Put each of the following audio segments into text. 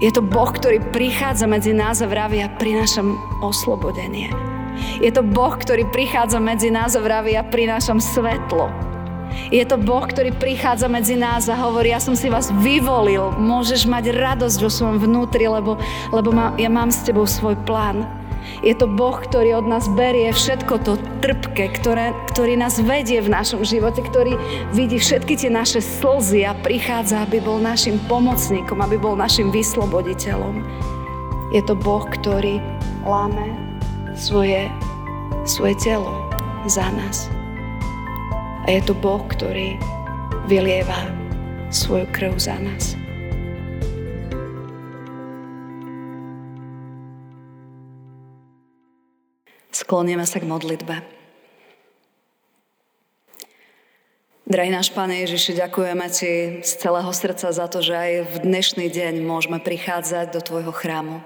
Je to Boh, ktorý prichádza medzi nás a vraví a prinášam oslobodenie. Je to Boh, ktorý prichádza medzi nás a vraví a prinášam svetlo. Je to Boh, ktorý prichádza medzi nás a hovorí, ja som si vás vyvolil, môžeš mať radosť vo svojom vnútri, lebo, lebo ma, ja mám s tebou svoj plán. Je to Boh, ktorý od nás berie všetko to trpke, ktoré, ktorý nás vedie v našom živote, ktorý vidí všetky tie naše slzy a prichádza, aby bol našim pomocníkom, aby bol našim vysloboditeľom. Je to Boh, ktorý láme svoje, svoje telo za nás. A je to Boh, ktorý vylieva svoju krv za nás. Sklonieme sa k modlitbe. Drahý náš Pane Ježiši, ďakujeme Ti z celého srdca za to, že aj v dnešný deň môžeme prichádzať do Tvojho chrámu.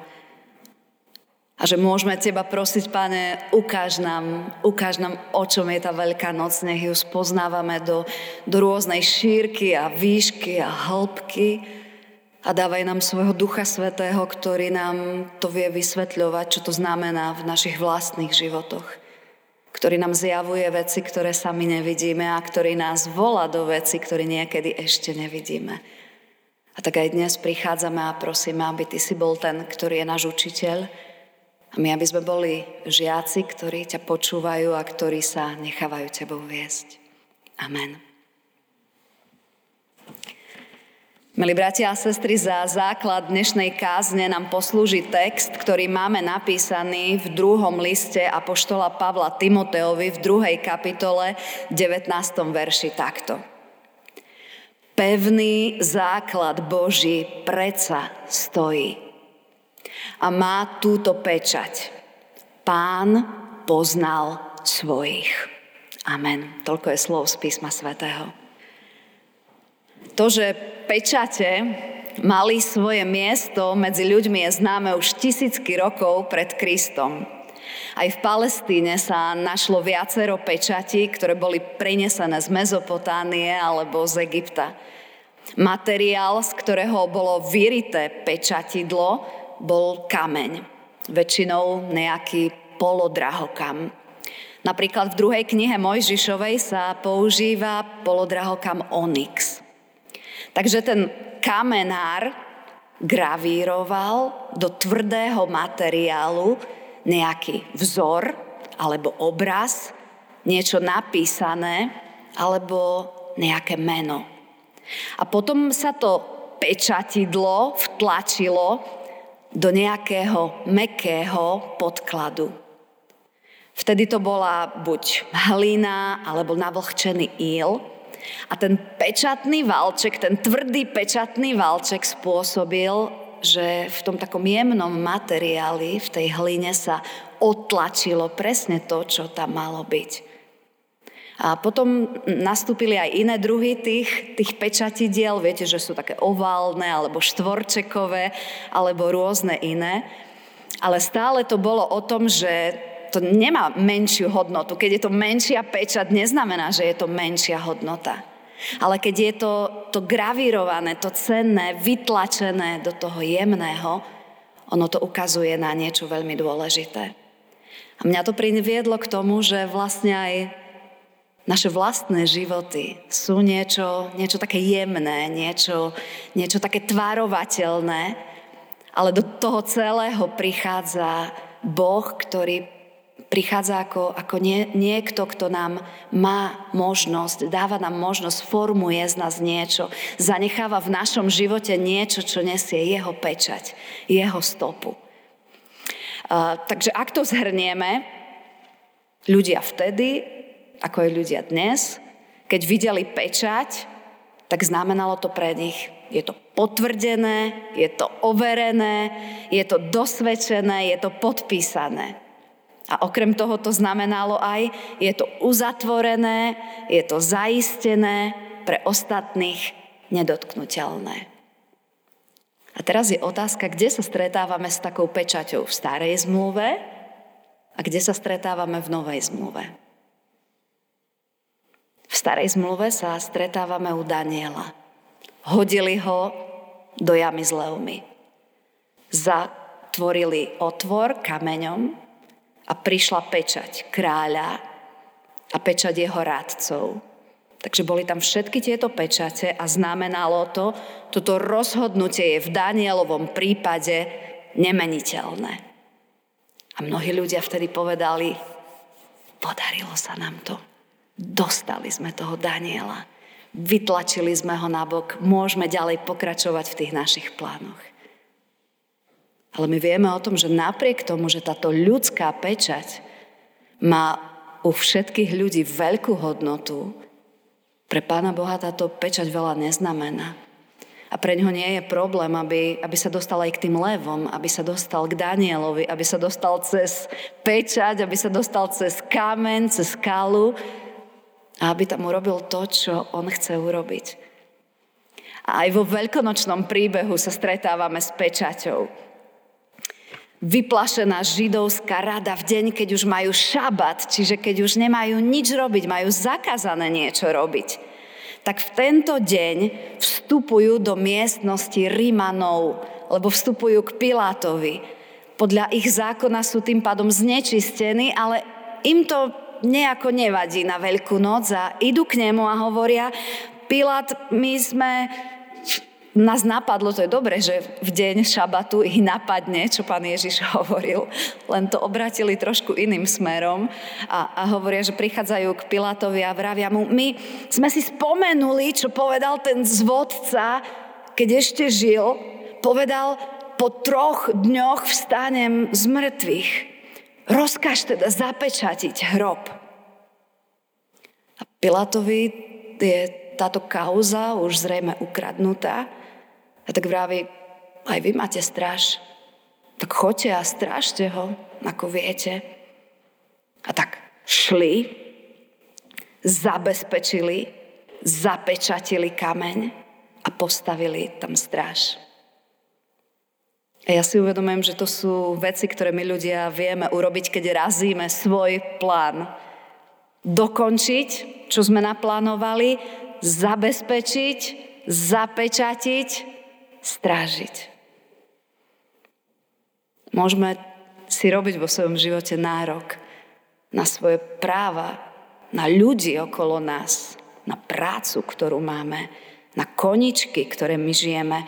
A že môžeme Teba prosiť, Pane, ukáž nám, ukáž nám, o čom je tá Veľká noc, nech ju spoznávame do, do rôznej šírky a výšky a hĺbky a dávaj nám svojho Ducha Svetého, ktorý nám to vie vysvetľovať, čo to znamená v našich vlastných životoch. Ktorý nám zjavuje veci, ktoré sami nevidíme a ktorý nás volá do veci, ktoré niekedy ešte nevidíme. A tak aj dnes prichádzame a prosíme, aby Ty si bol ten, ktorý je náš učiteľ a my, aby sme boli žiaci, ktorí ťa počúvajú a ktorí sa nechávajú Tebou viesť. Amen. Milí bratia a sestry, za základ dnešnej kázne nám poslúži text, ktorý máme napísaný v druhom liste Apoštola Pavla Timoteovi v druhej kapitole 19. verši takto. Pevný základ Boží predsa stojí a má túto pečať. Pán poznal svojich. Amen. Toľko je slov z písma svätého. To, že pečate mali svoje miesto medzi ľuďmi je známe už tisícky rokov pred Kristom. Aj v Palestíne sa našlo viacero pečatí, ktoré boli prenesené z Mezopotánie alebo z Egypta. Materiál, z ktorého bolo vyrité pečatidlo, bol kameň. Väčšinou nejaký polodrahokam. Napríklad v druhej knihe Mojžišovej sa používa polodrahokam onyx. Takže ten kamenár gravíroval do tvrdého materiálu nejaký vzor alebo obraz, niečo napísané alebo nejaké meno. A potom sa to pečatidlo vtlačilo do nejakého mekého podkladu. Vtedy to bola buď hlina alebo navlhčený íl, a ten pečatný valček, ten tvrdý pečatný valček spôsobil, že v tom takom jemnom materiáli, v tej hline sa otlačilo presne to, čo tam malo byť. A potom nastúpili aj iné druhy tých, tých pečatidiel, viete, že sú také oválne, alebo štvorčekové, alebo rôzne iné. Ale stále to bolo o tom, že to nemá menšiu hodnotu. Keď je to menšia pečať, neznamená, že je to menšia hodnota. Ale keď je to, to gravírované, to cenné, vytlačené do toho jemného, ono to ukazuje na niečo veľmi dôležité. A mňa to priviedlo k tomu, že vlastne aj naše vlastné životy sú niečo, niečo také jemné, niečo, niečo také tvarovateľné, ale do toho celého prichádza Boh, ktorý prichádza ako, ako nie, niekto, kto nám má možnosť, dáva nám možnosť, formuje z nás niečo, zanecháva v našom živote niečo, čo nesie jeho pečať, jeho stopu. Uh, takže ak to zhrnieme, ľudia vtedy, ako je ľudia dnes, keď videli pečať, tak znamenalo to pre nich, je to potvrdené, je to overené, je to dosvedčené, je to podpísané. A okrem toho to znamenalo aj, je to uzatvorené, je to zaistené, pre ostatných nedotknutelné. A teraz je otázka, kde sa stretávame s takou pečaťou v starej zmluve a kde sa stretávame v novej zmluve. V starej zmluve sa stretávame u Daniela. Hodili ho do jamy s levmi. zatvorili otvor kameňom a prišla pečať kráľa a pečať jeho rádcov. Takže boli tam všetky tieto pečate a znamenalo to, toto rozhodnutie je v Danielovom prípade nemeniteľné. A mnohí ľudia vtedy povedali, podarilo sa nám to. Dostali sme toho Daniela. Vytlačili sme ho nabok. Môžeme ďalej pokračovať v tých našich plánoch. Ale my vieme o tom, že napriek tomu, že táto ľudská pečať má u všetkých ľudí veľkú hodnotu, pre Pána Boha táto pečať veľa neznamená. A pre ňoho nie je problém, aby, aby sa dostal aj k tým levom, aby sa dostal k Danielovi, aby sa dostal cez pečať, aby sa dostal cez kamen, cez skalu a aby tam urobil to, čo on chce urobiť. A aj vo veľkonočnom príbehu sa stretávame s pečaťou. Vyplašená židovská rada v deň, keď už majú šabat, čiže keď už nemajú nič robiť, majú zakázané niečo robiť tak v tento deň vstupujú do miestnosti Rímanov, lebo vstupujú k Pilátovi. Podľa ich zákona sú tým pádom znečistení, ale im to nejako nevadí na Veľkú noc a idú k nemu a hovoria, Pilát, my sme nás napadlo, to je dobre, že v deň šabatu ich napadne, čo pán Ježiš hovoril, len to obratili trošku iným smerom a, a hovoria, že prichádzajú k Pilátovi a vravia mu, my sme si spomenuli, čo povedal ten zvodca, keď ešte žil, povedal, po troch dňoch vstanem z mŕtvych. Rozkaž teda zapečatiť hrob. A Pilátovi je táto kauza už zrejme ukradnutá a tak vraví, aj vy máte stráž. Tak choďte a strážte ho, ako viete. A tak šli, zabezpečili, zapečatili kameň a postavili tam stráž. A ja si uvedomujem, že to sú veci, ktoré my ľudia vieme urobiť, keď razíme svoj plán. Dokončiť, čo sme naplánovali, zabezpečiť, zapečatiť strážiť. Môžeme si robiť vo svojom živote nárok na svoje práva, na ľudí okolo nás, na prácu, ktorú máme, na koničky, ktoré my žijeme.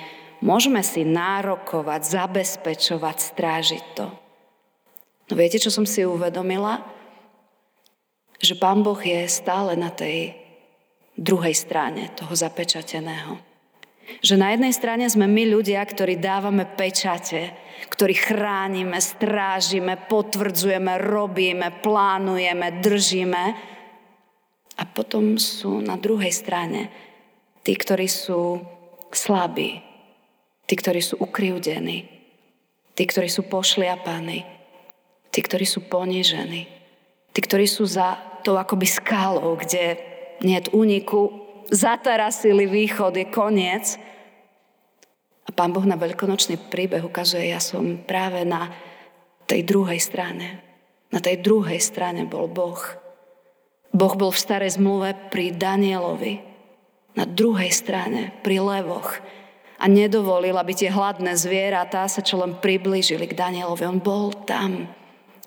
Môžeme si nárokovať, zabezpečovať, strážiť to. No viete, čo som si uvedomila? Že Pán Boh je stále na tej druhej strane toho zapečateného. Že na jednej strane sme my ľudia, ktorí dávame pečate, ktorí chránime, strážime, potvrdzujeme, robíme, plánujeme, držíme. A potom sú na druhej strane tí, ktorí sú slabí, tí, ktorí sú ukriúdení, tí, ktorí sú pošliapaní, tí, ktorí sú ponížení, tí, ktorí sú za tou akoby skálou, kde nie je úniku, zatarasili východ, je koniec. A pán Boh na veľkonočný príbeh ukazuje, ja som práve na tej druhej strane. Na tej druhej strane bol Boh. Boh bol v starej zmluve pri Danielovi. Na druhej strane, pri levoch. A nedovolil, aby tie hladné zvieratá sa čo len priblížili k Danielovi. On bol tam.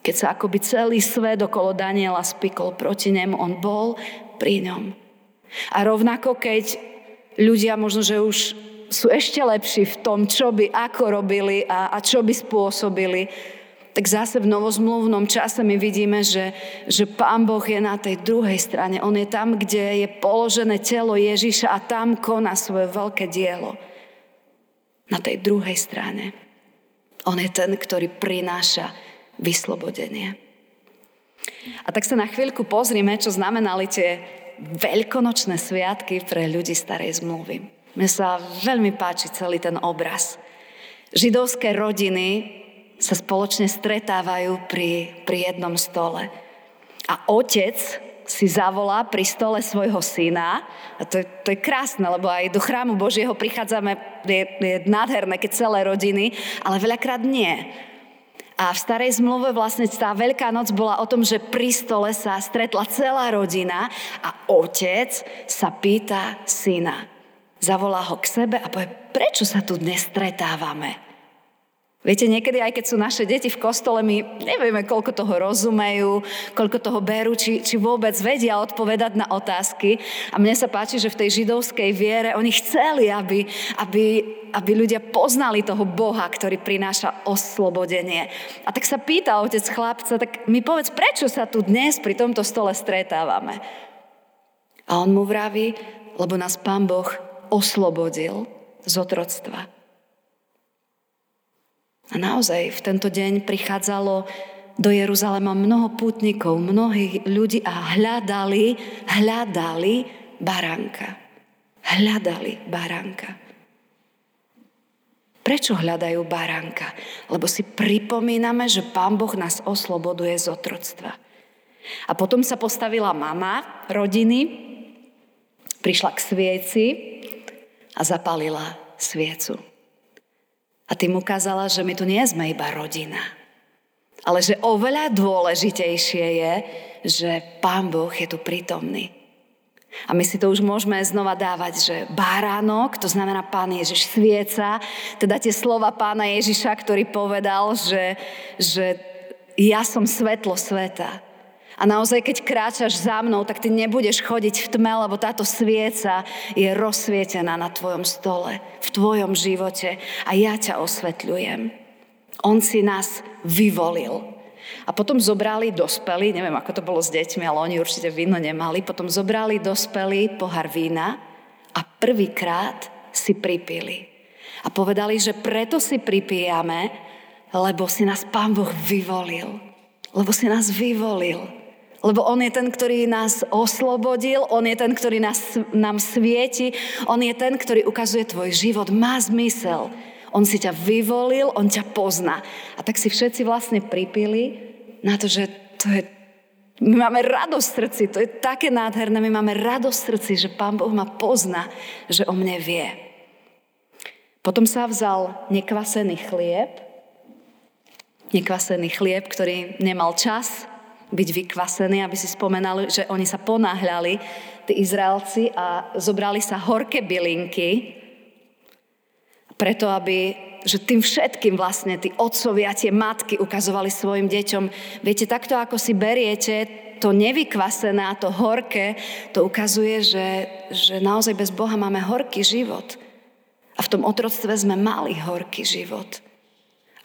Keď sa akoby celý svet okolo Daniela spikol proti nemu, on bol pri ňom. A rovnako keď ľudia možno, že už sú ešte lepší v tom, čo by ako robili a, a čo by spôsobili, tak zase v novozmluvnom čase my vidíme, že, že Pán Boh je na tej druhej strane. On je tam, kde je položené telo Ježiša a tam koná svoje veľké dielo. Na tej druhej strane. On je ten, ktorý prináša vyslobodenie. A tak sa na chvíľku pozrime, čo znamenali tie veľkonočné sviatky pre ľudí starej zmluvy. Mne sa veľmi páči celý ten obraz. Židovské rodiny sa spoločne stretávajú pri, pri jednom stole. A otec si zavolá pri stole svojho syna. A to je, to je krásne, lebo aj do chrámu Božieho prichádzame, je, je nádherné, keď celé rodiny, ale veľakrát nie. A v starej zmluve vlastne tá Veľká noc bola o tom, že pri stole sa stretla celá rodina a otec sa pýta syna. Zavolá ho k sebe a povie, prečo sa tu dnes stretávame? Viete, niekedy aj keď sú naše deti v kostole, my nevieme, koľko toho rozumejú, koľko toho berú, či, či vôbec vedia odpovedať na otázky. A mne sa páči, že v tej židovskej viere oni chceli, aby, aby, aby ľudia poznali toho Boha, ktorý prináša oslobodenie. A tak sa pýta otec chlapca, tak mi povedz, prečo sa tu dnes pri tomto stole stretávame? A on mu vraví, lebo nás Pán Boh oslobodil z otroctva. A naozaj v tento deň prichádzalo do Jeruzalema mnoho pútnikov, mnohých ľudí a hľadali, hľadali baránka. Hľadali baránka. Prečo hľadajú baránka? Lebo si pripomíname, že Pán Boh nás osloboduje z otroctva. A potom sa postavila mama rodiny, prišla k svieci a zapalila sviecu. A tým ukázala, že my tu nie sme iba rodina. Ale že oveľa dôležitejšie je, že Pán Boh je tu prítomný. A my si to už môžeme znova dávať, že báránok, to znamená Pán Ježiš svieca, teda tie slova Pána Ježiša, ktorý povedal, že, že ja som svetlo sveta. A naozaj, keď kráčaš za mnou, tak ty nebudeš chodiť v tme, lebo táto svieca je rozsvietená na tvojom stole, v tvojom živote a ja ťa osvetľujem. On si nás vyvolil. A potom zobrali dospelí, neviem ako to bolo s deťmi, ale oni určite víno nemali, potom zobrali dospelí pohár vína a prvýkrát si pripili. A povedali, že preto si pripijame, lebo si nás Pán Boh vyvolil. Lebo si nás vyvolil. Lebo On je ten, ktorý nás oslobodil, On je ten, ktorý nás, nám svieti, On je ten, ktorý ukazuje tvoj život, má zmysel. On si ťa vyvolil, On ťa pozná. A tak si všetci vlastne pripili na to, že to je my máme radosť v srdci, to je také nádherné, my máme radosť v srdci, že Pán Boh ma pozná, že o mne vie. Potom sa vzal nekvasený chlieb, nekvasený chlieb, ktorý nemal čas byť vykvasený, aby si spomenali, že oni sa ponáhľali, tí Izraelci, a zobrali sa horké bylinky, preto aby, že tým všetkým vlastne tí otcovia, tie matky ukazovali svojim deťom, viete, takto ako si beriete to nevykvasené a to horké, to ukazuje, že, že naozaj bez Boha máme horký život. A v tom otroctve sme mali horký život.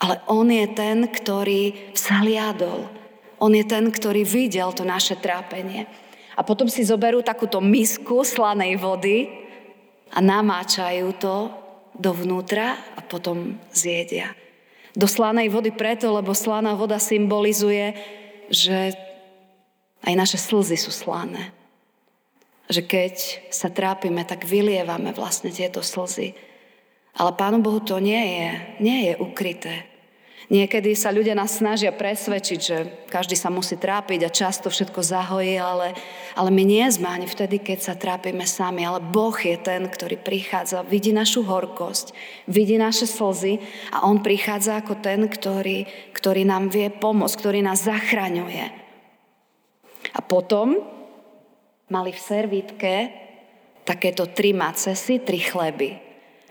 Ale On je ten, ktorý vzhliadol on je ten, ktorý videl to naše trápenie. A potom si zoberú takúto misku slanej vody a namáčajú to dovnútra a potom zjedia. Do slanej vody preto, lebo slaná voda symbolizuje, že aj naše slzy sú slané. Že keď sa trápime, tak vylievame vlastne tieto slzy. Ale Pánu Bohu to nie je, nie je ukryté. Niekedy sa ľudia nás snažia presvedčiť, že každý sa musí trápiť a často všetko zahojí, ale, ale my nie sme ani vtedy, keď sa trápime sami, ale Boh je ten, ktorý prichádza, vidí našu horkosť, vidí naše slzy a On prichádza ako ten, ktorý, ktorý nám vie pomôcť, ktorý nás zachraňuje. A potom mali v servítke takéto tri macesy, tri chleby.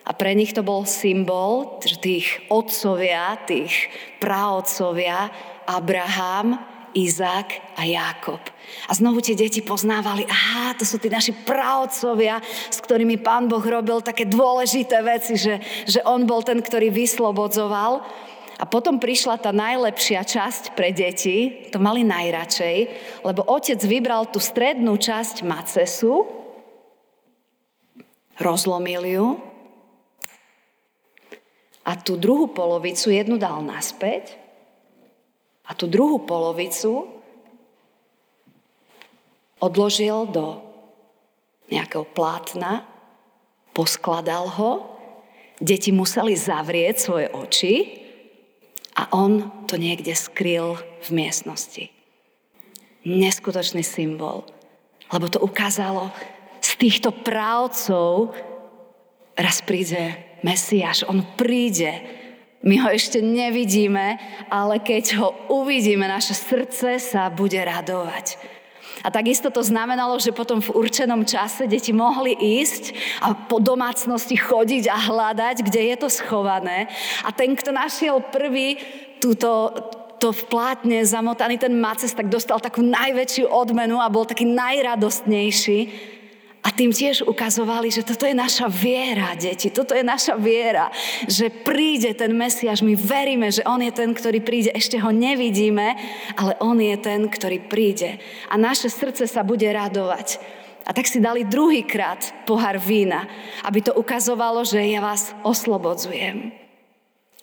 A pre nich to bol symbol, tých otcovia, tých praotcovia, Abraham, Izák a Jákob. A znovu tie deti poznávali, aha, to sú tí naši praotcovia, s ktorými pán Boh robil také dôležité veci, že, že on bol ten, ktorý vyslobodzoval. A potom prišla tá najlepšia časť pre deti, to mali najradšej, lebo otec vybral tú strednú časť macesu, rozlomil ju a tú druhú polovicu jednu dal naspäť a tú druhú polovicu odložil do nejakého plátna, poskladal ho, deti museli zavrieť svoje oči a on to niekde skryl v miestnosti. Neskutočný symbol, lebo to ukázalo, z týchto právcov raz príde Mesiáš, on príde. My ho ešte nevidíme, ale keď ho uvidíme, naše srdce sa bude radovať. A takisto to znamenalo, že potom v určenom čase deti mohli ísť a po domácnosti chodiť a hľadať, kde je to schované. A ten, kto našiel prvý túto, to v plátne zamotaný ten maces, tak dostal takú najväčšiu odmenu a bol taký najradostnejší. A tým tiež ukazovali, že toto je naša viera, deti. Toto je naša viera, že príde ten Mesiaš. My veríme, že On je ten, ktorý príde. Ešte ho nevidíme, ale On je ten, ktorý príde. A naše srdce sa bude radovať. A tak si dali druhýkrát pohár vína, aby to ukazovalo, že ja vás oslobodzujem.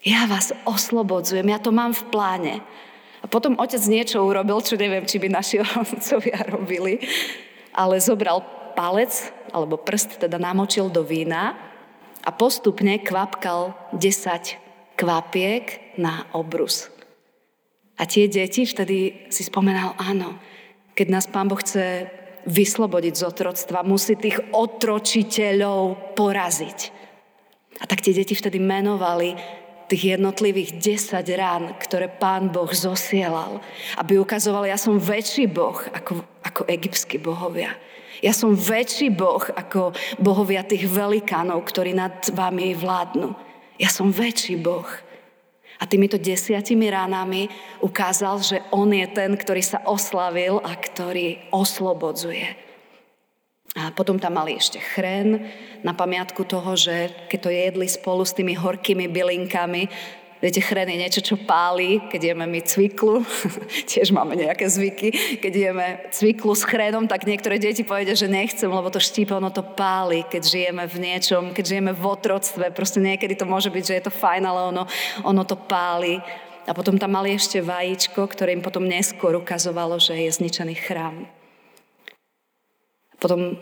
Ja vás oslobodzujem, ja to mám v pláne. A potom otec niečo urobil, čo neviem, či by naši otcovia robili, ale zobral palec alebo prst teda namočil do vína a postupne kvapkal 10 kvapiek na obrus. A tie deti vtedy si spomenal, áno, keď nás Pán Boh chce vyslobodiť z otroctva, musí tých otročiteľov poraziť. A tak tie deti vtedy menovali tých jednotlivých 10 rán, ktoré pán Boh zosielal, aby ukazoval, ja som väčší Boh ako, ako egyptskí bohovia. Ja som väčší Boh ako bohovia tých velikánov, ktorí nad vami vládnu. Ja som väčší Boh. A týmito desiatimi ránami ukázal, že on je ten, ktorý sa oslavil a ktorý oslobodzuje. A potom tam mali ešte chren na pamiatku toho, že keď to jedli spolu s tými horkými bylinkami, Viete, chren je niečo, čo páli, keď jeme my cviklu. Tiež máme nejaké zvyky. Keď jeme cviklu s chrénom, tak niektoré deti povedia, že nechcem, lebo to štípe, ono to páli, keď žijeme v niečom, keď žijeme v otroctve. Proste niekedy to môže byť, že je to fajn, ale ono, ono to páli. A potom tam mali ešte vajíčko, ktoré im potom neskôr ukazovalo, že je zničený chrám. Potom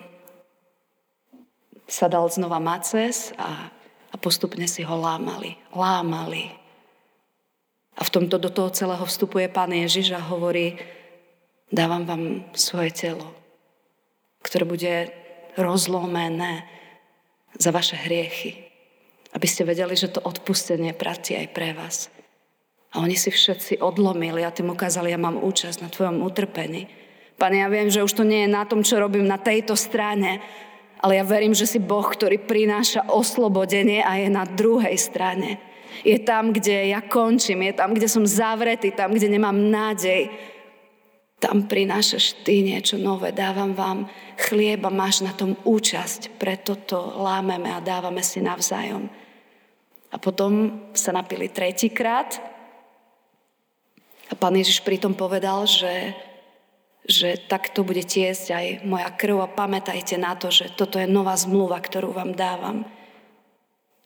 sa dal znova maces a, a postupne si ho lámali. Lámali. A v tomto do toho celého vstupuje Pán Ježiš a hovorí, dávam vám svoje telo, ktoré bude rozlomené za vaše hriechy. Aby ste vedeli, že to odpustenie platí aj pre vás. A oni si všetci odlomili a tým ukázali, ja mám účasť na tvojom utrpení. Pane, ja viem, že už to nie je na tom, čo robím na tejto strane, ale ja verím, že si Boh, ktorý prináša oslobodenie a je na druhej strane. Je tam, kde ja končím, je tam, kde som zavretý, tam, kde nemám nádej. Tam prinášaš ty niečo nové, dávam vám chlieb a máš na tom účasť, preto to lámeme a dávame si navzájom. A potom sa napili tretíkrát a pán Ježiš pritom povedal, že, že takto bude tiesť aj moja krv a pamätajte na to, že toto je nová zmluva, ktorú vám dávam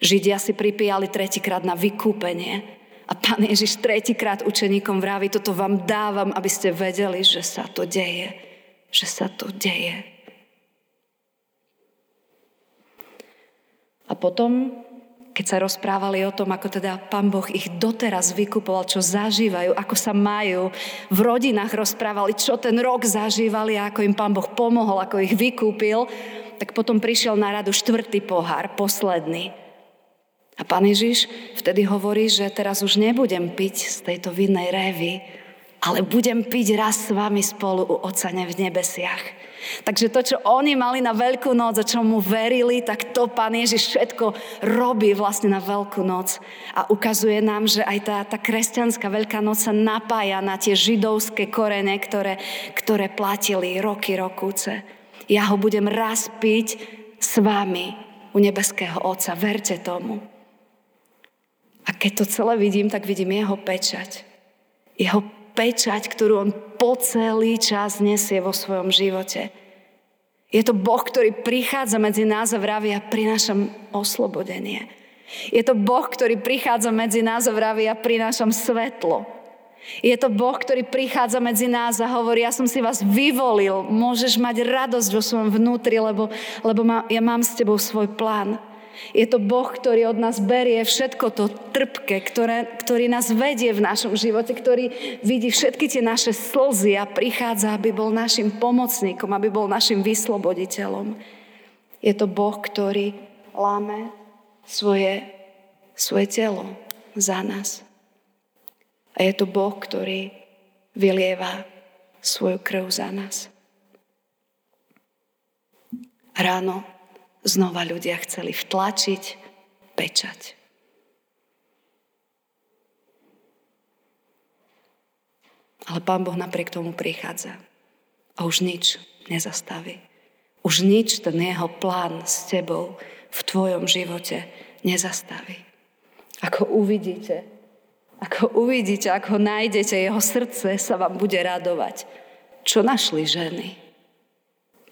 Židia si pripíjali tretíkrát na vykúpenie. A pán Ježiš tretíkrát učeníkom vraví, toto vám dávam, aby ste vedeli, že sa to deje. Že sa to deje. A potom, keď sa rozprávali o tom, ako teda pán Boh ich doteraz vykupoval, čo zažívajú, ako sa majú, v rodinách rozprávali, čo ten rok zažívali a ako im pán Boh pomohol, ako ich vykúpil, tak potom prišiel na radu štvrtý pohár, posledný. A pán Ježiš vtedy hovorí, že teraz už nebudem piť z tejto vinnej révy, ale budem piť raz s vami spolu u Otca v nebesiach. Takže to, čo oni mali na Veľkú noc a čo mu verili, tak to Pán Ježiš všetko robí vlastne na Veľkú noc. A ukazuje nám, že aj tá, tá kresťanská Veľká noc sa napája na tie židovské korene, ktoré, ktoré platili roky, rokúce. Ja ho budem raz piť s vami u nebeského Otca. Verte tomu. A keď to celé vidím, tak vidím jeho pečať. Jeho pečať, ktorú on po celý čas nesie vo svojom živote. Je to Boh, ktorý prichádza medzi nás a vraví, ja prinášam oslobodenie. Je to Boh, ktorý prichádza medzi nás a vraví, ja prinášam svetlo. Je to Boh, ktorý prichádza medzi nás a hovorí, ja som si vás vyvolil, môžeš mať radosť vo svojom vnútri, lebo, lebo ma, ja mám s tebou svoj plán. Je to Boh, ktorý od nás berie všetko to trpke, ktoré, ktorý nás vedie v našom živote, ktorý vidí všetky tie naše slzy a prichádza, aby bol našim pomocníkom, aby bol našim vysloboditeľom. Je to Boh, ktorý láme svoje, svoje telo za nás. A je to Boh, ktorý vylieva svoju krv za nás. Ráno znova ľudia chceli vtlačiť pečať. Ale Pán Boh napriek tomu prichádza a už nič nezastaví. Už nič ten jeho plán s tebou v tvojom živote nezastaví. Ako uvidíte, ako uvidíte, ako nájdete, jeho srdce sa vám bude radovať. Čo našli ženy?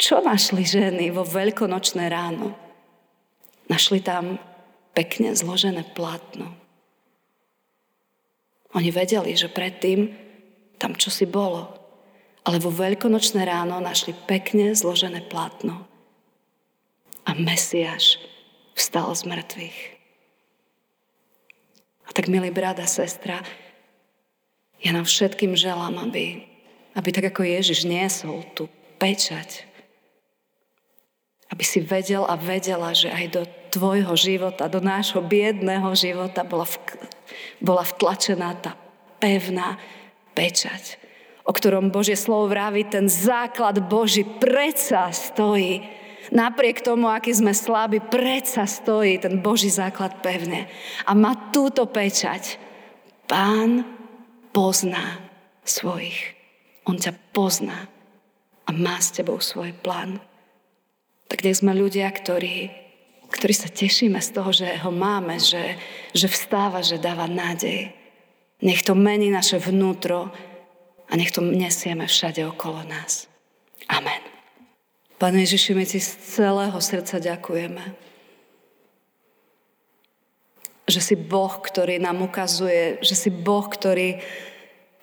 Čo našli ženy vo veľkonočné ráno? Našli tam pekne zložené plátno. Oni vedeli, že predtým tam čosi bolo. Ale vo veľkonočné ráno našli pekne zložené plátno. A Mesiáš vstal z mŕtvych. A tak, milý brat sestra, ja nám všetkým želám, aby, aby tak ako Ježiš niesol tú pečať, aby si vedel a vedela, že aj do tvojho života, do nášho biedného života bola, v, bola vtlačená tá pevná pečať, o ktorom Božie slovo vraví, ten základ Boží predsa stojí. Napriek tomu, aký sme slabí, predsa stojí ten Boží základ pevne. A má túto pečať. Pán pozná svojich. On ťa pozná a má s tebou svoj plán. Tak nech sme ľudia, ktorí, ktorí sa tešíme z toho, že ho máme, že, že vstáva, že dáva nádej. Nech to mení naše vnútro a nech to nesieme všade okolo nás. Amen. Pane Ježiši, my ti z celého srdca ďakujeme. Že si Boh, ktorý nám ukazuje, že si Boh, ktorý,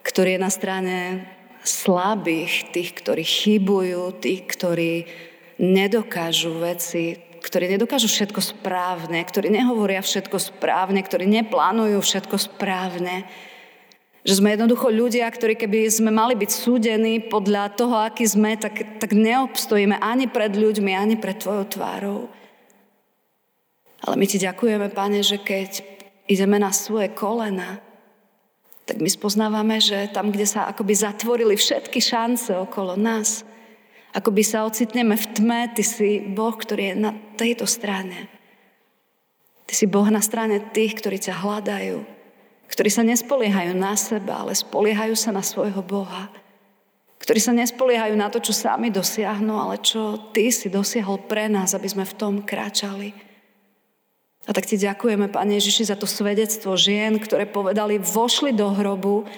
ktorý je na strane slabých, tých, ktorí chybujú, tých, ktorí nedokážu veci, ktorí nedokážu všetko správne, ktorí nehovoria všetko správne, ktorí neplánujú všetko správne. Že sme jednoducho ľudia, ktorí keby sme mali byť súdení podľa toho, aký sme, tak, tak neobstojíme ani pred ľuďmi, ani pred Tvojou tvárou. Ale my Ti ďakujeme, Pane, že keď ideme na svoje kolena, tak my spoznávame, že tam, kde sa akoby zatvorili všetky šance okolo nás, akoby sa ocitneme v tme, Ty si Boh, ktorý je na tejto strane. Ty si Boh na strane tých, ktorí ťa hľadajú, ktorí sa nespoliehajú na seba, ale spoliehajú sa na svojho Boha, ktorí sa nespoliehajú na to, čo sami dosiahnu, ale čo Ty si dosiahol pre nás, aby sme v tom kráčali. A tak Ti ďakujeme, Pane Ježiši, za to svedectvo žien, ktoré povedali, vošli do hrobu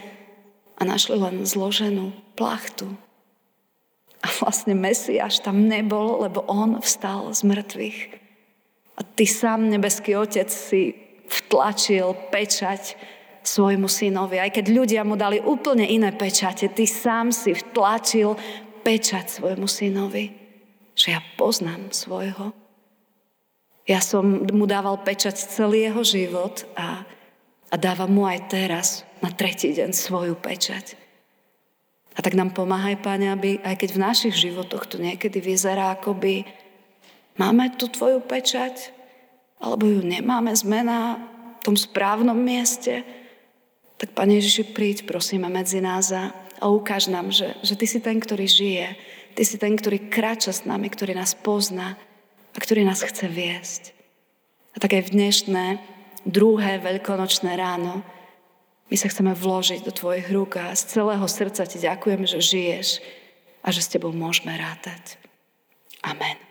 a našli len zloženú plachtu. A vlastne Mesiáš tam nebol, lebo on vstal z mŕtvych. A Ty sám, nebeský Otec, si vtlačil pečať svojmu synovi. Aj keď ľudia mu dali úplne iné pečate, ty sám si vtlačil pečať svojmu synovi. Že ja poznám svojho. Ja som mu dával pečať celý jeho život a, a dávam mu aj teraz na tretí deň svoju pečať. A tak nám pomáhaj, Pane, aby aj keď v našich životoch to niekedy vyzerá, akoby máme tu Tvoju pečať, alebo ju nemáme, sme na tom správnom mieste, tak Pane Ježiši, príď prosíme medzi nás a, a ukáž nám, že, že Ty si ten, ktorý žije. Ty si ten, ktorý kráča s nami, ktorý nás pozná a ktorý nás chce viesť. A tak aj v dnešné druhé veľkonočné ráno my sa chceme vložiť do Tvojich rúk a z celého srdca Ti ďakujem, že žiješ a že s Tebou môžeme rátať. Amen.